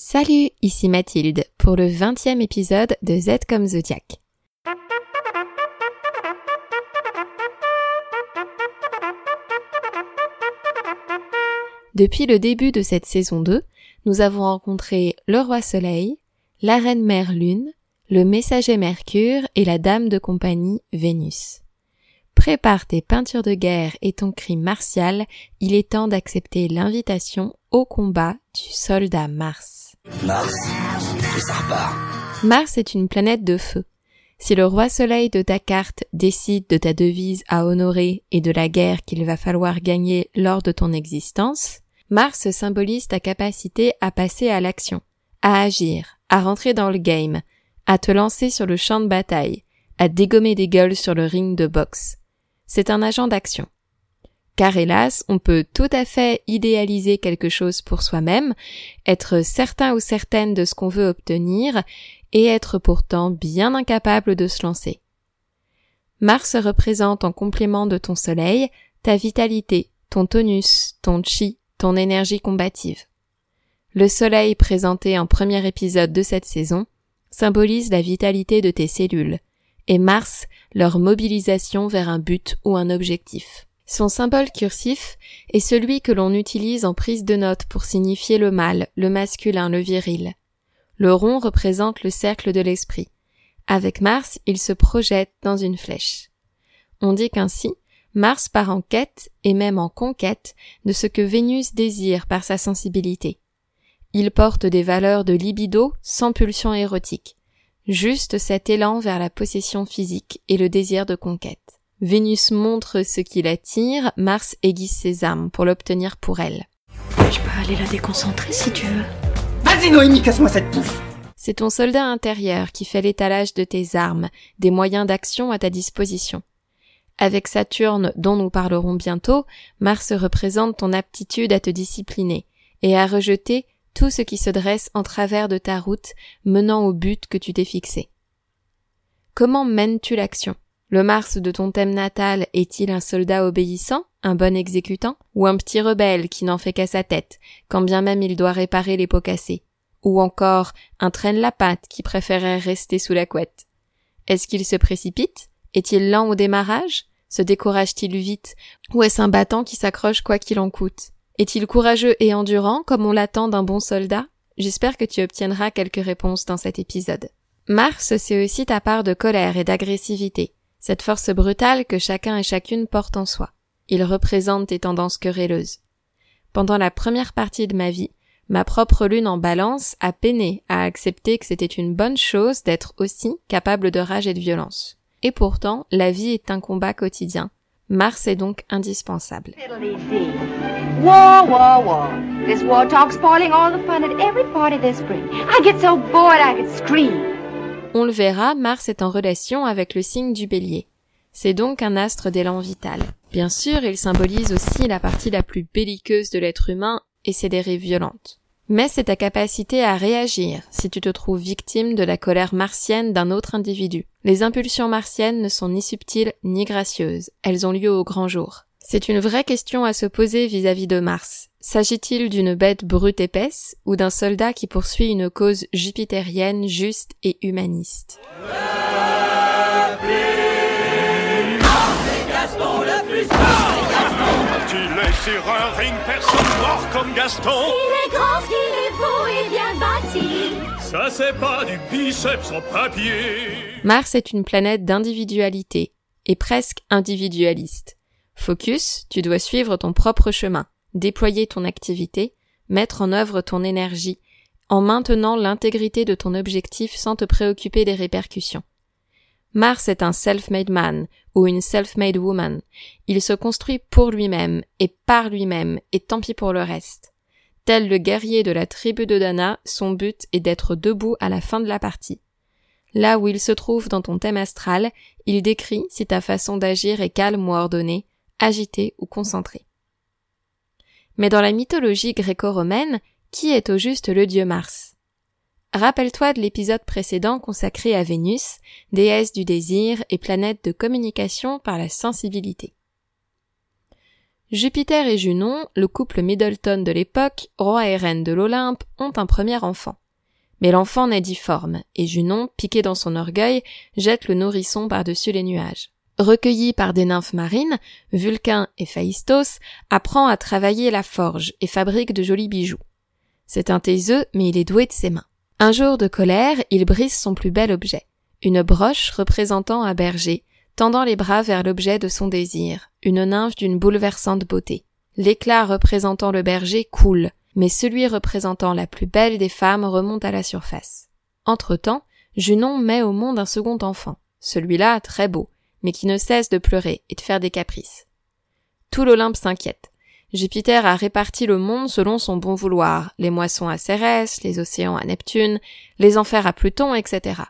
Salut, ici Mathilde pour le 20e épisode de Z comme Zodiac. Depuis le début de cette saison 2, nous avons rencontré le roi Soleil, la reine mère Lune, le messager Mercure et la dame de compagnie Vénus. Prépare tes peintures de guerre et ton cri martial, il est temps d'accepter l'invitation au combat du soldat Mars. Mars, est une planète de feu. Si le roi soleil de ta carte décide de ta devise à honorer et de la guerre qu'il va falloir gagner lors de ton existence, Mars symbolise ta capacité à passer à l'action, à agir, à rentrer dans le game, à te lancer sur le champ de bataille, à dégommer des gueules sur le ring de boxe. C'est un agent d'action. Car hélas, on peut tout à fait idéaliser quelque chose pour soi-même, être certain ou certaine de ce qu'on veut obtenir, et être pourtant bien incapable de se lancer. Mars représente en complément de ton soleil ta vitalité, ton tonus, ton chi, ton énergie combative. Le soleil présenté en premier épisode de cette saison symbolise la vitalité de tes cellules, et Mars leur mobilisation vers un but ou un objectif. Son symbole cursif est celui que l'on utilise en prise de note pour signifier le mâle, le masculin, le viril. Le rond représente le cercle de l'esprit. Avec Mars, il se projette dans une flèche. On dit qu'ainsi, Mars part en quête et même en conquête de ce que Vénus désire par sa sensibilité. Il porte des valeurs de libido sans pulsion érotique juste cet élan vers la possession physique et le désir de conquête. Vénus montre ce qui l'attire, Mars aiguise ses armes pour l'obtenir pour elle. Je peux aller la déconcentrer si tu veux. Vas-y Noémie, casse-moi cette pouffe C'est ton soldat intérieur qui fait l'étalage de tes armes, des moyens d'action à ta disposition. Avec Saturne, dont nous parlerons bientôt, Mars représente ton aptitude à te discipliner et à rejeter tout ce qui se dresse en travers de ta route menant au but que tu t'es fixé. Comment mènes-tu l'action? Le Mars de ton thème natal est-il un soldat obéissant, un bon exécutant, ou un petit rebelle qui n'en fait qu'à sa tête, quand bien même il doit réparer les pots cassés? Ou encore un traîne la patte qui préférerait rester sous la couette? Est-ce qu'il se précipite? Est-il lent au démarrage? Se décourage-t-il vite? Ou est-ce un battant qui s'accroche quoi qu'il en coûte? Est-il courageux et endurant comme on l'attend d'un bon soldat? J'espère que tu obtiendras quelques réponses dans cet épisode. Mars, c'est aussi ta part de colère et d'agressivité, cette force brutale que chacun et chacune porte en soi. Il représente tes tendances querelleuses. Pendant la première partie de ma vie, ma propre lune en balance a peiné à accepter que c'était une bonne chose d'être aussi capable de rage et de violence. Et pourtant, la vie est un combat quotidien. Mars est donc indispensable. I get so bored I could scream. On le verra, Mars est en relation avec le signe du bélier. C'est donc un astre d'élan vital. Bien sûr, il symbolise aussi la partie la plus belliqueuse de l'être humain et ses dérives violentes. Mais c'est ta capacité à réagir si tu te trouves victime de la colère martienne d'un autre individu. Les impulsions martiennes ne sont ni subtiles ni gracieuses, elles ont lieu au grand jour. C'est une vraie question à se poser vis-à-vis de Mars. S'agit-il d'une bête brute épaisse ou d'un soldat qui poursuit une cause jupitérienne juste et humaniste? Comme Gaston. Il est grand, il est beau et bien bâti. Ça c'est pas du biceps en papier. Mars est une planète d'individualité et presque individualiste. Focus, tu dois suivre ton propre chemin, déployer ton activité, mettre en œuvre ton énergie, en maintenant l'intégrité de ton objectif sans te préoccuper des répercussions. Mars est un self-made man ou une self-made woman. Il se construit pour lui-même et par lui-même et tant pis pour le reste. Tel le guerrier de la tribu de Dana, son but est d'être debout à la fin de la partie. Là où il se trouve dans ton thème astral, il décrit si ta façon d'agir est calme ou ordonnée, agité ou concentré. Mais dans la mythologie gréco-romaine, qui est au juste le dieu Mars Rappelle-toi de l'épisode précédent consacré à Vénus, déesse du désir et planète de communication par la sensibilité. Jupiter et Junon, le couple Middleton de l'époque, roi et reine de l'Olympe, ont un premier enfant. Mais l'enfant naît difforme, et Junon, piqué dans son orgueil, jette le nourrisson par-dessus les nuages. Recueilli par des nymphes marines, Vulcain et Phaistos apprend à travailler la forge et fabrique de jolis bijoux. C'est un taiseux, mais il est doué de ses mains. Un jour de colère, il brise son plus bel objet. Une broche représentant un berger, tendant les bras vers l'objet de son désir, une nymphe d'une bouleversante beauté. L'éclat représentant le berger coule, mais celui représentant la plus belle des femmes remonte à la surface. Entre-temps, Junon met au monde un second enfant, celui-là très beau, mais qui ne cesse de pleurer et de faire des caprices. Tout l'Olympe s'inquiète. Jupiter a réparti le monde selon son bon vouloir, les moissons à Cérès, les océans à Neptune, les enfers à Pluton, etc.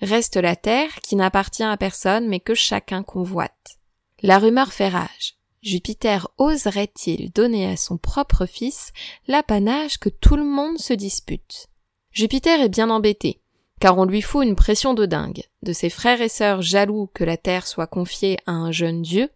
Reste la terre qui n'appartient à personne mais que chacun convoite. La rumeur fait rage. Jupiter oserait-il donner à son propre fils l'apanage que tout le monde se dispute? Jupiter est bien embêté, car on lui fout une pression de dingue, de ses frères et sœurs jaloux que la terre soit confiée à un jeune dieu,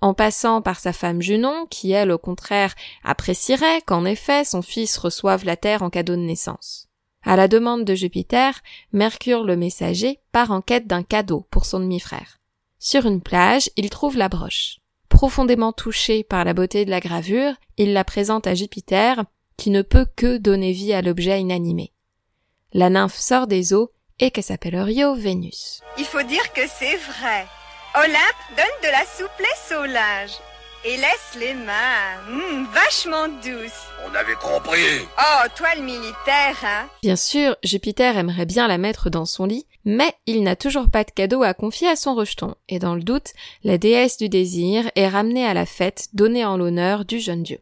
en passant par sa femme Junon, qui elle au contraire apprécierait qu'en effet son fils reçoive la terre en cadeau de naissance. À la demande de Jupiter, Mercure le messager part en quête d'un cadeau pour son demi-frère. Sur une plage, il trouve la broche. Profondément touché par la beauté de la gravure, il la présente à Jupiter, qui ne peut que donner vie à l'objet inanimé. La nymphe sort des eaux et qu'elle s'appelle Rio Vénus. Il faut dire que c'est vrai. Olympe donne de la souplesse au linge et laisse les mains hum, vachement douces. On avait compris. Oh, toi le militaire, hein Bien sûr, Jupiter aimerait bien la mettre dans son lit, mais il n'a toujours pas de cadeau à confier à son rejeton, et dans le doute, la déesse du désir est ramenée à la fête donnée en l'honneur du jeune dieu.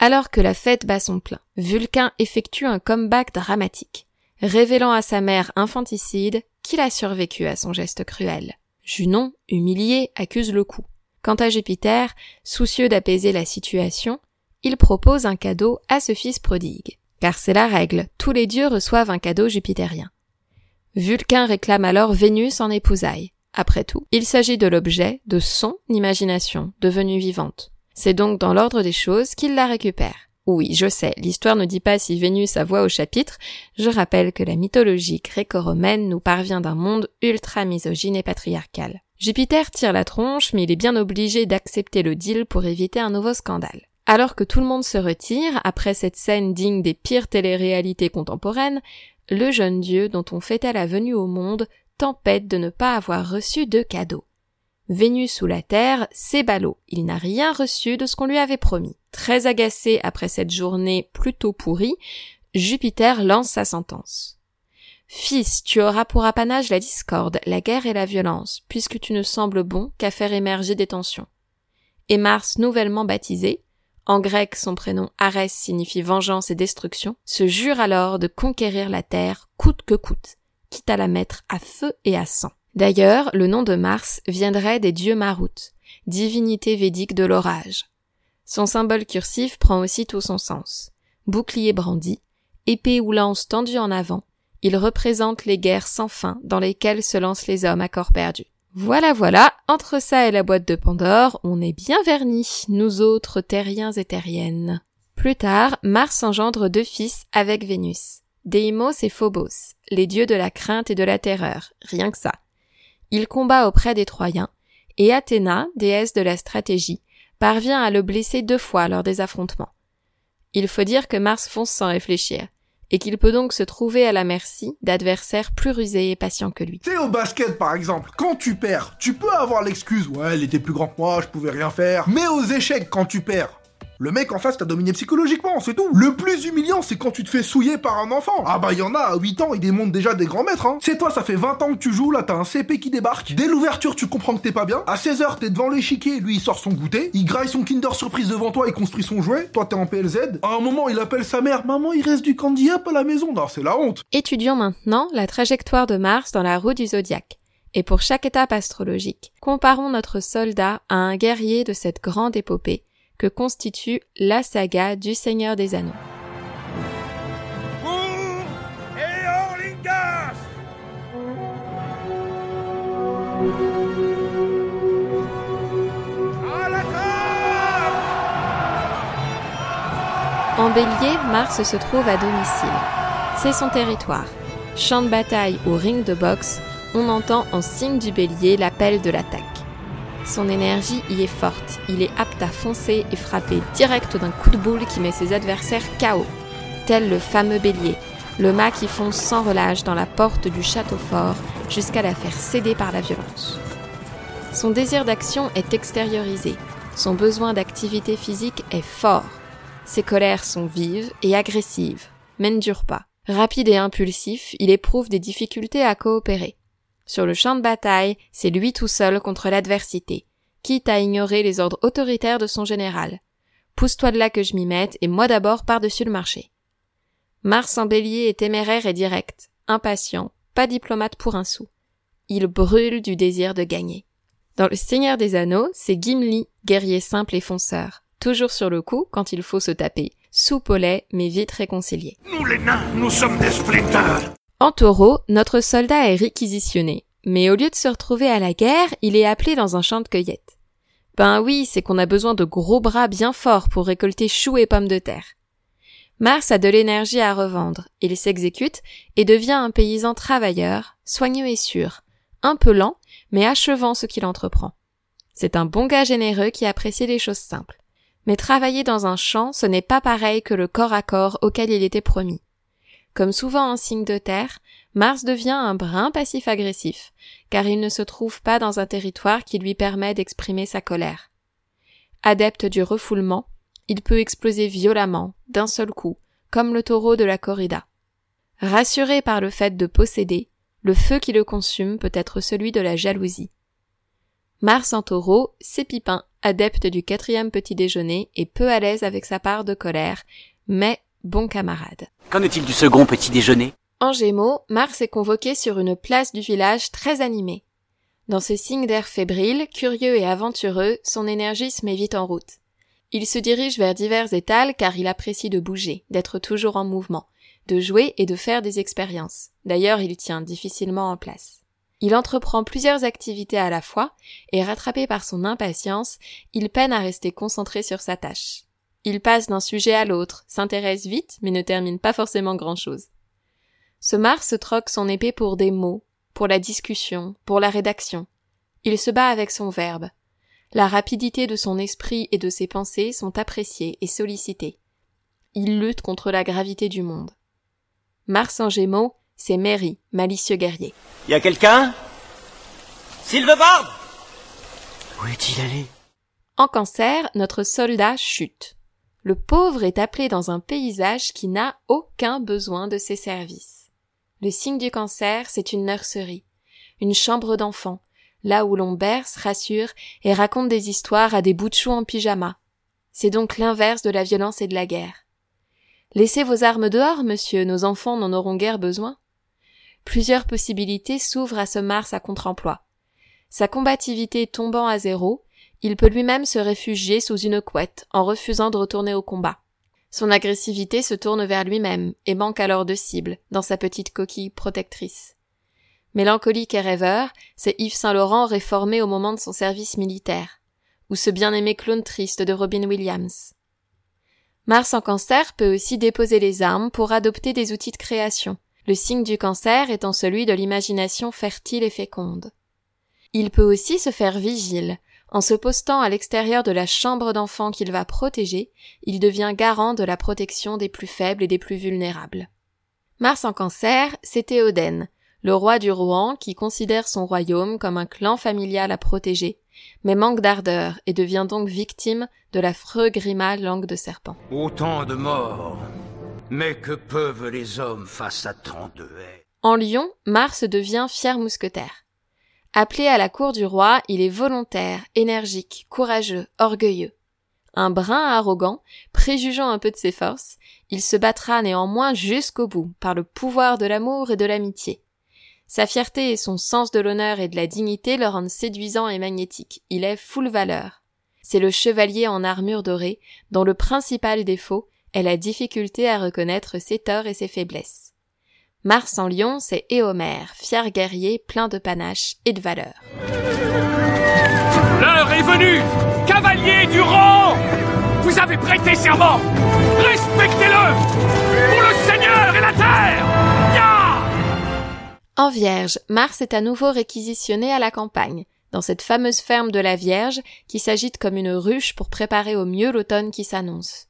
Alors que la fête bat son plein, Vulcain effectue un comeback dramatique, révélant à sa mère infanticide qu'il a survécu à son geste cruel. Junon, humilié, accuse le coup. Quant à Jupiter, soucieux d'apaiser la situation, il propose un cadeau à ce fils prodigue. Car c'est la règle, tous les dieux reçoivent un cadeau jupitérien. Vulcain réclame alors Vénus en épousaille. Après tout, il s'agit de l'objet de son imagination, devenue vivante. C'est donc dans l'ordre des choses qu'il la récupère. Oui, je sais, l'histoire ne dit pas si Vénus a voix au chapitre, je rappelle que la mythologie gréco-romaine nous parvient d'un monde ultra misogyne et patriarcal. Jupiter tire la tronche, mais il est bien obligé d'accepter le deal pour éviter un nouveau scandale. Alors que tout le monde se retire, après cette scène digne des pires téléréalités contemporaines, le jeune dieu dont on fêtait la venue au monde tempête de ne pas avoir reçu de cadeau. Vénus sous la terre, c'est ballot, il n'a rien reçu de ce qu'on lui avait promis. Très agacé après cette journée plutôt pourrie, Jupiter lance sa sentence. Fils, tu auras pour apanage la discorde, la guerre et la violence, puisque tu ne sembles bon qu'à faire émerger des tensions. Et Mars, nouvellement baptisé, en grec son prénom Arès signifie vengeance et destruction, se jure alors de conquérir la terre coûte que coûte, quitte à la mettre à feu et à sang. D'ailleurs, le nom de Mars viendrait des dieux Marut, divinité védique de l'orage. Son symbole cursif prend aussi tout son sens. Bouclier brandi, épée ou lance tendue en avant, il représente les guerres sans fin dans lesquelles se lancent les hommes à corps perdu. Voilà, voilà, entre ça et la boîte de Pandore, on est bien vernis, nous autres terriens et terriennes. Plus tard, Mars engendre deux fils avec Vénus. Deimos et Phobos, les dieux de la crainte et de la terreur, rien que ça. Il combat auprès des Troyens, et Athéna, déesse de la stratégie, parvient à le blesser deux fois lors des affrontements. Il faut dire que Mars fonce sans réfléchir et qu'il peut donc se trouver à la merci d'adversaires plus rusés et patients que lui. Sais, au basket par exemple, quand tu perds, tu peux avoir l'excuse, ouais, elle était plus grand que moi, je pouvais rien faire. Mais aux échecs, quand tu perds, le mec en face t'a dominé psychologiquement, c'est tout. Le plus humiliant, c'est quand tu te fais souiller par un enfant. Ah bah y en a, à 8 ans, il démonte déjà des grands maîtres, hein. C'est toi, ça fait 20 ans que tu joues, là t'as un CP qui débarque. Dès l'ouverture, tu comprends que t'es pas bien. À 16h, t'es devant l'échiquier, lui il sort son goûter. Il graille son Kinder Surprise devant toi et construit son jouet. Toi t'es en PLZ. À un moment, il appelle sa mère, maman, il reste du candy up à la maison. Non, c'est la honte. Étudions maintenant la trajectoire de Mars dans la roue du zodiaque. Et pour chaque étape astrologique, comparons notre soldat à un guerrier de cette grande épopée que constitue la saga du Seigneur des Anneaux. En bélier, Mars se trouve à domicile. C'est son territoire. Champ de bataille ou ring de boxe, on entend en signe du bélier l'appel de l'attaque. Son énergie y est forte, il est apte à foncer et frapper direct d'un coup de boule qui met ses adversaires KO, tel le fameux bélier, le mât qui fonce sans relâche dans la porte du château fort jusqu'à la faire céder par la violence. Son désir d'action est extériorisé, son besoin d'activité physique est fort, ses colères sont vives et agressives, mais ne durent pas. Rapide et impulsif, il éprouve des difficultés à coopérer. Sur le champ de bataille, c'est lui tout seul contre l'adversité, quitte à ignorer les ordres autoritaires de son général. Pousse-toi de là que je m'y mette, et moi d'abord par-dessus le marché. Mars en bélier est téméraire et direct, impatient, pas diplomate pour un sou. Il brûle du désir de gagner. Dans le Seigneur des Anneaux, c'est Gimli, guerrier simple et fonceur, toujours sur le coup quand il faut se taper, soupe au lait mais vite réconcilié. Nous les nains, nous sommes des En taureau, notre soldat est réquisitionné, mais au lieu de se retrouver à la guerre, il est appelé dans un champ de cueillette. Ben oui, c'est qu'on a besoin de gros bras bien forts pour récolter choux et pommes de terre. Mars a de l'énergie à revendre, il s'exécute et devient un paysan travailleur, soigneux et sûr, un peu lent, mais achevant ce qu'il entreprend. C'est un bon gars généreux qui apprécie les choses simples. Mais travailler dans un champ, ce n'est pas pareil que le corps à corps auquel il était promis. Comme souvent en signe de terre, Mars devient un brin passif-agressif, car il ne se trouve pas dans un territoire qui lui permet d'exprimer sa colère. Adepte du refoulement, il peut exploser violemment, d'un seul coup, comme le taureau de la corrida. Rassuré par le fait de posséder, le feu qui le consume peut être celui de la jalousie. Mars en taureau, c'est Pipin, adepte du quatrième petit déjeuner et peu à l'aise avec sa part de colère, mais bon camarade. Qu'en est-il du second petit déjeuner? En Gémeaux, Mars est convoqué sur une place du village très animée. Dans ce signe d'air fébrile, curieux et aventureux, son énergie se met vite en route. Il se dirige vers divers étals car il apprécie de bouger, d'être toujours en mouvement, de jouer et de faire des expériences. D'ailleurs, il tient difficilement en place. Il entreprend plusieurs activités à la fois, et rattrapé par son impatience, il peine à rester concentré sur sa tâche. Il passe d'un sujet à l'autre, s'intéresse vite, mais ne termine pas forcément grand chose. Ce Mars troque son épée pour des mots, pour la discussion, pour la rédaction. Il se bat avec son verbe. La rapidité de son esprit et de ses pensées sont appréciées et sollicitées. Il lutte contre la gravité du monde. Mars en Gémeaux, c'est Mary, malicieux guerrier. Y a quelqu'un? Silvebard Où est-il allé? En cancer, notre soldat chute. Le pauvre est appelé dans un paysage qui n'a aucun besoin de ses services. Le signe du cancer, c'est une nurserie, une chambre d'enfant, là où l'on berce, rassure et raconte des histoires à des bouts de chou en pyjama. C'est donc l'inverse de la violence et de la guerre. Laissez vos armes dehors, monsieur, nos enfants n'en auront guère besoin. Plusieurs possibilités s'ouvrent à ce Mars à contre-emploi. Sa combativité tombant à zéro, il peut lui-même se réfugier sous une couette en refusant de retourner au combat. Son agressivité se tourne vers lui-même et manque alors de cible dans sa petite coquille protectrice. Mélancolique et rêveur, c'est Yves Saint-Laurent réformé au moment de son service militaire, ou ce bien-aimé clown triste de Robin Williams. Mars en cancer peut aussi déposer les armes pour adopter des outils de création, le signe du cancer étant celui de l'imagination fertile et féconde. Il peut aussi se faire vigile. En se postant à l'extérieur de la chambre d'enfant qu'il va protéger, il devient garant de la protection des plus faibles et des plus vulnérables. Mars en cancer, c'est Théoden, le roi du Rouen qui considère son royaume comme un clan familial à protéger, mais manque d'ardeur et devient donc victime de l'affreux Grima langue de serpent. Autant de morts. Mais que peuvent les hommes face à tant de haies En Lyon, Mars devient fier mousquetaire. Appelé à la cour du roi, il est volontaire, énergique, courageux, orgueilleux. Un brin arrogant, préjugeant un peu de ses forces, il se battra néanmoins jusqu'au bout par le pouvoir de l'amour et de l'amitié. Sa fierté et son sens de l'honneur et de la dignité le rendent séduisant et magnétique. Il est full valeur. C'est le chevalier en armure dorée, dont le principal défaut est la difficulté à reconnaître ses torts et ses faiblesses. Mars en lion, c'est Éomer, fier guerrier plein de panache et de valeur. L'heure est venue Cavalier du rang Vous avez prêté serment Respectez-le Pour le Seigneur et la terre En Vierge, Mars est à nouveau réquisitionné à la campagne, dans cette fameuse ferme de la Vierge qui s'agite comme une ruche pour préparer au mieux l'automne qui s'annonce.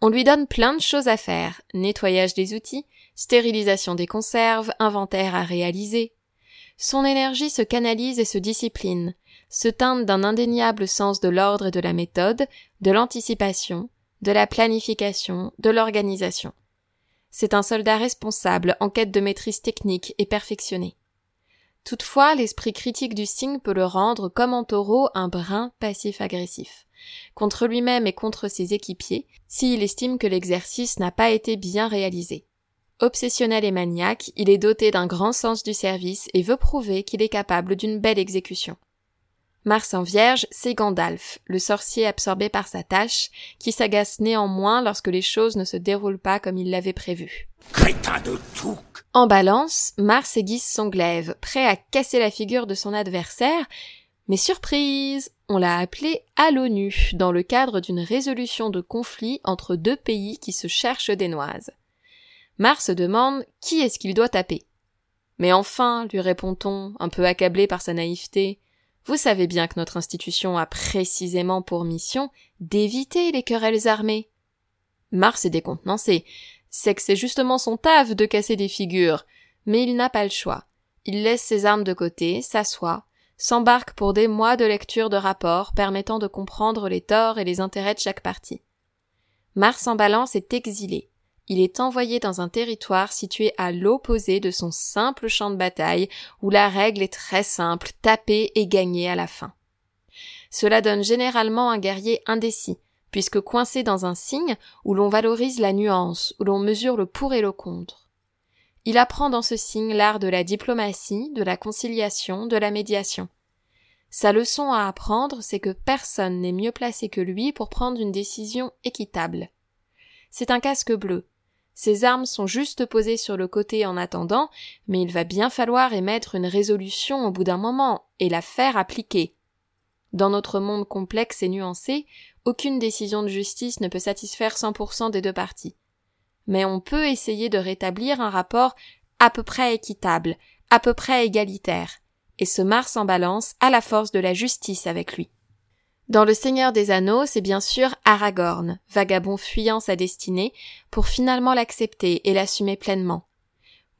On lui donne plein de choses à faire, nettoyage des outils, stérilisation des conserves, inventaire à réaliser. Son énergie se canalise et se discipline, se teinte d'un indéniable sens de l'ordre et de la méthode, de l'anticipation, de la planification, de l'organisation. C'est un soldat responsable en quête de maîtrise technique et perfectionnée. Toutefois, l'esprit critique du signe peut le rendre, comme en taureau, un brin passif-agressif. Contre lui-même et contre ses équipiers, s'il estime que l'exercice n'a pas été bien réalisé. Obsessionnel et maniaque, il est doté d'un grand sens du service et veut prouver qu'il est capable d'une belle exécution. Mars en Vierge, c'est Gandalf, le sorcier absorbé par sa tâche, qui s'agace néanmoins lorsque les choses ne se déroulent pas comme il l'avait prévu. Crétin de tout En balance, Mars aiguise son glaive, prêt à casser la figure de son adversaire, mais surprise, on l'a appelé à l'ONU, dans le cadre d'une résolution de conflit entre deux pays qui se cherchent des noises. Mars demande qui est-ce qu'il doit taper. Mais enfin, lui répond-on, un peu accablé par sa naïveté, vous savez bien que notre institution a précisément pour mission d'éviter les querelles armées. Mars est décontenancé. C'est que c'est justement son taf de casser des figures. Mais il n'a pas le choix. Il laisse ses armes de côté, s'assoit, s'embarque pour des mois de lecture de rapports permettant de comprendre les torts et les intérêts de chaque partie. Mars en balance est exilé. Il est envoyé dans un territoire situé à l'opposé de son simple champ de bataille, où la règle est très simple, taper et gagner à la fin. Cela donne généralement un guerrier indécis, puisque coincé dans un signe où l'on valorise la nuance, où l'on mesure le pour et le contre. Il apprend dans ce signe l'art de la diplomatie, de la conciliation, de la médiation. Sa leçon à apprendre, c'est que personne n'est mieux placé que lui pour prendre une décision équitable. C'est un casque bleu. Ses armes sont juste posées sur le côté en attendant, mais il va bien falloir émettre une résolution au bout d'un moment et la faire appliquer. Dans notre monde complexe et nuancé, aucune décision de justice ne peut satisfaire 100% des deux parties. Mais on peut essayer de rétablir un rapport à peu près équitable, à peu près égalitaire, et se Mars en balance à la force de la justice avec lui. Dans Le Seigneur des Anneaux, c'est bien sûr Aragorn, vagabond fuyant sa destinée, pour finalement l'accepter et l'assumer pleinement.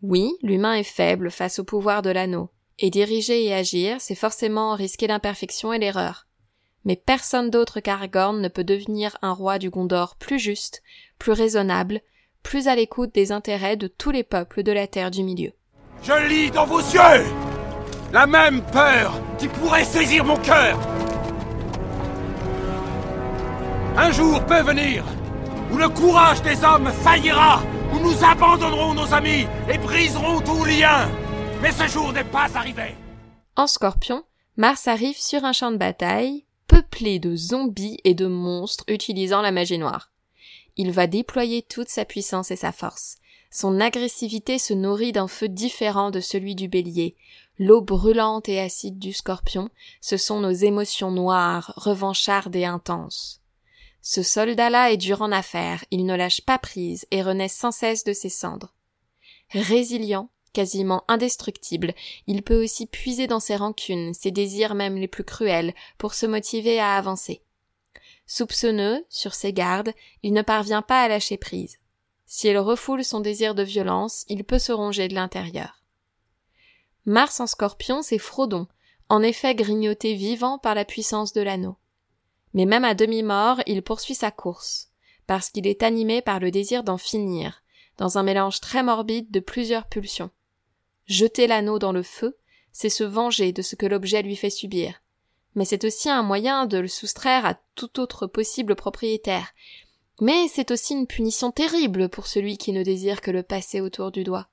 Oui, l'humain est faible face au pouvoir de l'anneau, et diriger et agir, c'est forcément risquer l'imperfection et l'erreur. Mais personne d'autre qu'Aragorn ne peut devenir un roi du Gondor plus juste, plus raisonnable, plus à l'écoute des intérêts de tous les peuples de la Terre du Milieu. Je lis dans vos yeux la même peur qui pourrait saisir mon cœur. Un jour peut venir où le courage des hommes faillira, où nous abandonnerons nos amis et briserons tout lien. Mais ce jour n'est pas arrivé. En scorpion, Mars arrive sur un champ de bataille, peuplé de zombies et de monstres utilisant la magie noire. Il va déployer toute sa puissance et sa force. Son agressivité se nourrit d'un feu différent de celui du bélier. L'eau brûlante et acide du scorpion, ce sont nos émotions noires, revanchardes et intenses. Ce soldat-là est dur en affaires, il ne lâche pas prise et renaît sans cesse de ses cendres. Résilient, quasiment indestructible, il peut aussi puiser dans ses rancunes, ses désirs même les plus cruels, pour se motiver à avancer. Soupçonneux, sur ses gardes, il ne parvient pas à lâcher prise. Si elle refoule son désir de violence, il peut se ronger de l'intérieur. Mars en scorpion, c'est Frodon, en effet grignoté vivant par la puissance de l'anneau. Mais même à demi-mort, il poursuit sa course, parce qu'il est animé par le désir d'en finir, dans un mélange très morbide de plusieurs pulsions. Jeter l'anneau dans le feu, c'est se venger de ce que l'objet lui fait subir. Mais c'est aussi un moyen de le soustraire à tout autre possible propriétaire. Mais c'est aussi une punition terrible pour celui qui ne désire que le passer autour du doigt.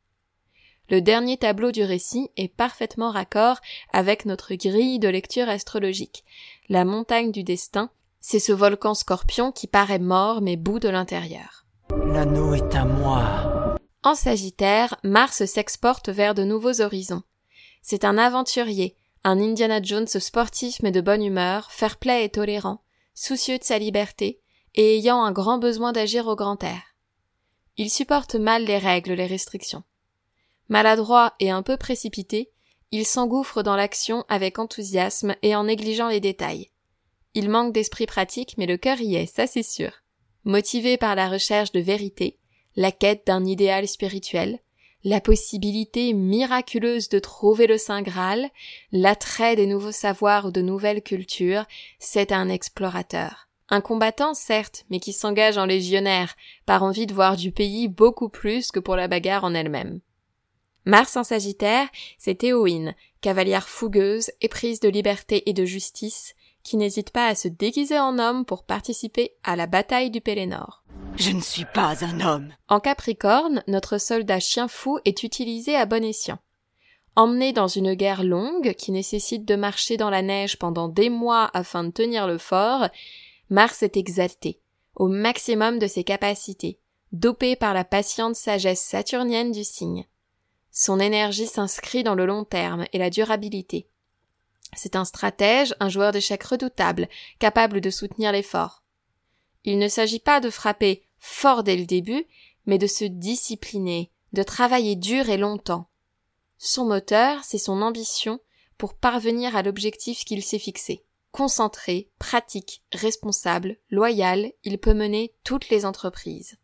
Le dernier tableau du récit est parfaitement raccord avec notre grille de lecture astrologique. La montagne du destin, c'est ce volcan scorpion qui paraît mort mais bout de l'intérieur. L'anneau est à moi. En Sagittaire, Mars s'exporte vers de nouveaux horizons. C'est un aventurier, un Indiana Jones sportif mais de bonne humeur, fair-play et tolérant, soucieux de sa liberté, et ayant un grand besoin d'agir au grand air. Il supporte mal les règles, les restrictions. Maladroit et un peu précipité, il s'engouffre dans l'action avec enthousiasme et en négligeant les détails. Il manque d'esprit pratique, mais le cœur y est, ça c'est sûr. Motivé par la recherche de vérité, la quête d'un idéal spirituel, la possibilité miraculeuse de trouver le Saint Graal, l'attrait des nouveaux savoirs ou de nouvelles cultures, c'est un explorateur. Un combattant, certes, mais qui s'engage en légionnaire, par envie de voir du pays beaucoup plus que pour la bagarre en elle-même. Mars en Sagittaire, c'est Éowyn, cavalière fougueuse, éprise de liberté et de justice, qui n'hésite pas à se déguiser en homme pour participer à la bataille du Pélénor. Je ne suis pas un homme. En Capricorne, notre soldat chien fou est utilisé à bon escient. Emmené dans une guerre longue qui nécessite de marcher dans la neige pendant des mois afin de tenir le fort, Mars est exalté, au maximum de ses capacités, dopé par la patiente sagesse saturnienne du signe. Son énergie s'inscrit dans le long terme et la durabilité. C'est un stratège, un joueur d'échecs redoutable, capable de soutenir l'effort. Il ne s'agit pas de frapper fort dès le début, mais de se discipliner, de travailler dur et longtemps. Son moteur, c'est son ambition pour parvenir à l'objectif qu'il s'est fixé. Concentré, pratique, responsable, loyal, il peut mener toutes les entreprises.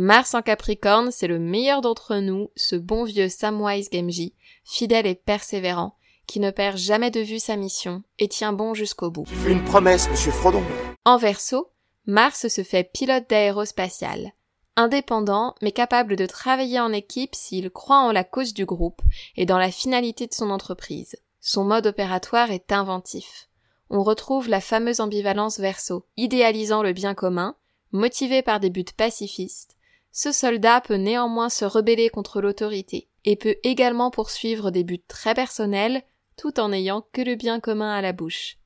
Mars en Capricorne, c'est le meilleur d'entre nous, ce bon vieux Samwise Gamgee, fidèle et persévérant, qui ne perd jamais de vue sa mission et tient bon jusqu'au bout. J'ai fait une promesse, monsieur Frodon. En verso, Mars se fait pilote d'aérospatial. Indépendant, mais capable de travailler en équipe s'il croit en la cause du groupe et dans la finalité de son entreprise. Son mode opératoire est inventif. On retrouve la fameuse ambivalence verso, idéalisant le bien commun, motivé par des buts pacifistes, ce soldat peut néanmoins se rebeller contre l'autorité, et peut également poursuivre des buts très personnels, tout en n'ayant que le bien commun à la bouche.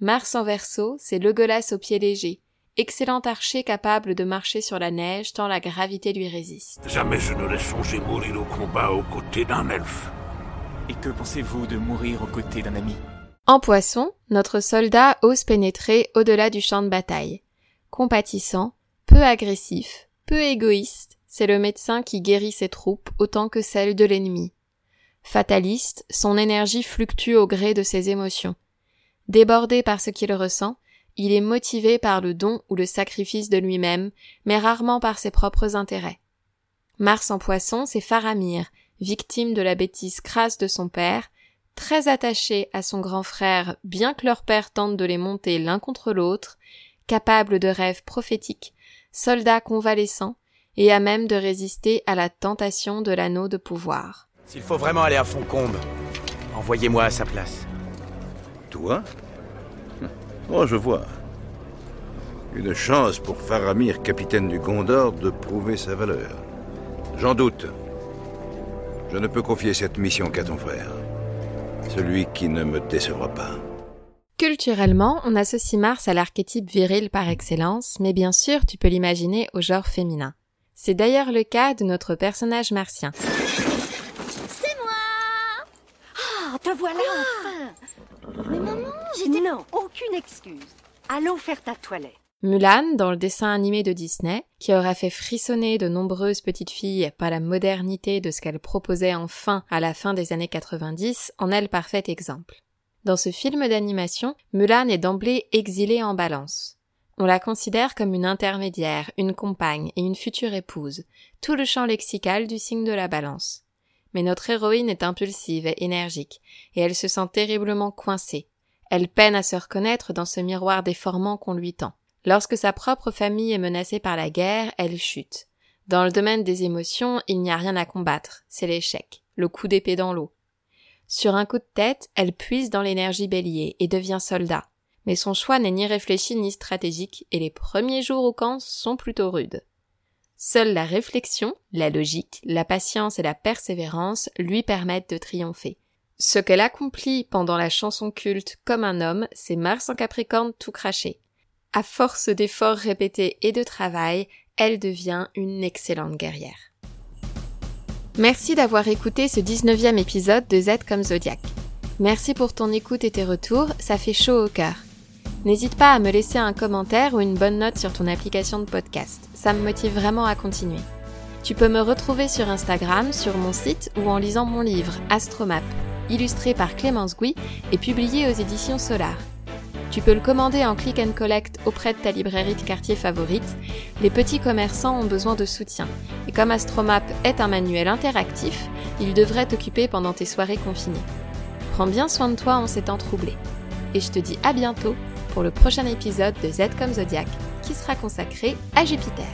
Mars en verso, c'est Legolas au pied léger, excellent archer capable de marcher sur la neige tant la gravité lui résiste. Jamais je ne laisse songer mourir au combat aux côtés d'un elfe. Et que pensez-vous de mourir aux côtés d'un ami? En poisson, notre soldat ose pénétrer au-delà du champ de bataille. Compatissant, peu agressif, peu égoïste, c'est le médecin qui guérit ses troupes autant que celles de l'ennemi. Fataliste, son énergie fluctue au gré de ses émotions. Débordé par ce qu'il ressent, il est motivé par le don ou le sacrifice de lui-même, mais rarement par ses propres intérêts. Mars en poisson, c'est Faramir, victime de la bêtise crasse de son père, très attaché à son grand frère, bien que leur père tente de les monter l'un contre l'autre, capable de rêves prophétiques, soldat convalescent, et à même de résister à la tentation de l'anneau de pouvoir. S'il faut vraiment aller à Foncombe, envoyez-moi à sa place. Toi? Oh, je vois. Une chance pour Faramir, capitaine du Gondor, de prouver sa valeur. J'en doute. Je ne peux confier cette mission qu'à ton frère. Celui qui ne me décevra pas. Culturellement, on associe Mars à l'archétype viril par excellence, mais bien sûr, tu peux l'imaginer au genre féminin. C'est d'ailleurs le cas de notre personnage martien. C'est moi Ah, te voilà enfin Mais maman, j'étais... Non, aucune excuse. Allons faire ta toilette. Mulan, dans le dessin animé de Disney, qui aurait fait frissonner de nombreuses petites filles par la modernité de ce qu'elle proposait enfin à la fin des années 90, en est le parfait exemple. Dans ce film d'animation, Mulan est d'emblée exilée en balance. On la considère comme une intermédiaire, une compagne et une future épouse, tout le champ lexical du signe de la balance. Mais notre héroïne est impulsive et énergique, et elle se sent terriblement coincée. Elle peine à se reconnaître dans ce miroir déformant qu'on lui tend. Lorsque sa propre famille est menacée par la guerre, elle chute. Dans le domaine des émotions, il n'y a rien à combattre, c'est l'échec, le coup d'épée dans l'eau. Sur un coup de tête, elle puise dans l'énergie bélier et devient soldat. Mais son choix n'est ni réfléchi ni stratégique et les premiers jours au camp sont plutôt rudes. Seule la réflexion, la logique, la patience et la persévérance lui permettent de triompher. Ce qu'elle accomplit pendant la chanson culte comme un homme, c'est Mars en Capricorne tout craché. À force d'efforts répétés et de travail, elle devient une excellente guerrière. Merci d'avoir écouté ce 19e épisode de Z comme Zodiac. Merci pour ton écoute et tes retours, ça fait chaud au cœur. N'hésite pas à me laisser un commentaire ou une bonne note sur ton application de podcast. Ça me motive vraiment à continuer. Tu peux me retrouver sur Instagram, sur mon site ou en lisant mon livre Astromap, illustré par Clémence Gouy et publié aux éditions Solar. Tu peux le commander en click and collect auprès de ta librairie de quartier favorite. Les petits commerçants ont besoin de soutien. Et comme Astromap est un manuel interactif, il devrait t'occuper pendant tes soirées confinées. Prends bien soin de toi en ces temps troublés. Et je te dis à bientôt pour le prochain épisode de Z comme Zodiac qui sera consacré à Jupiter.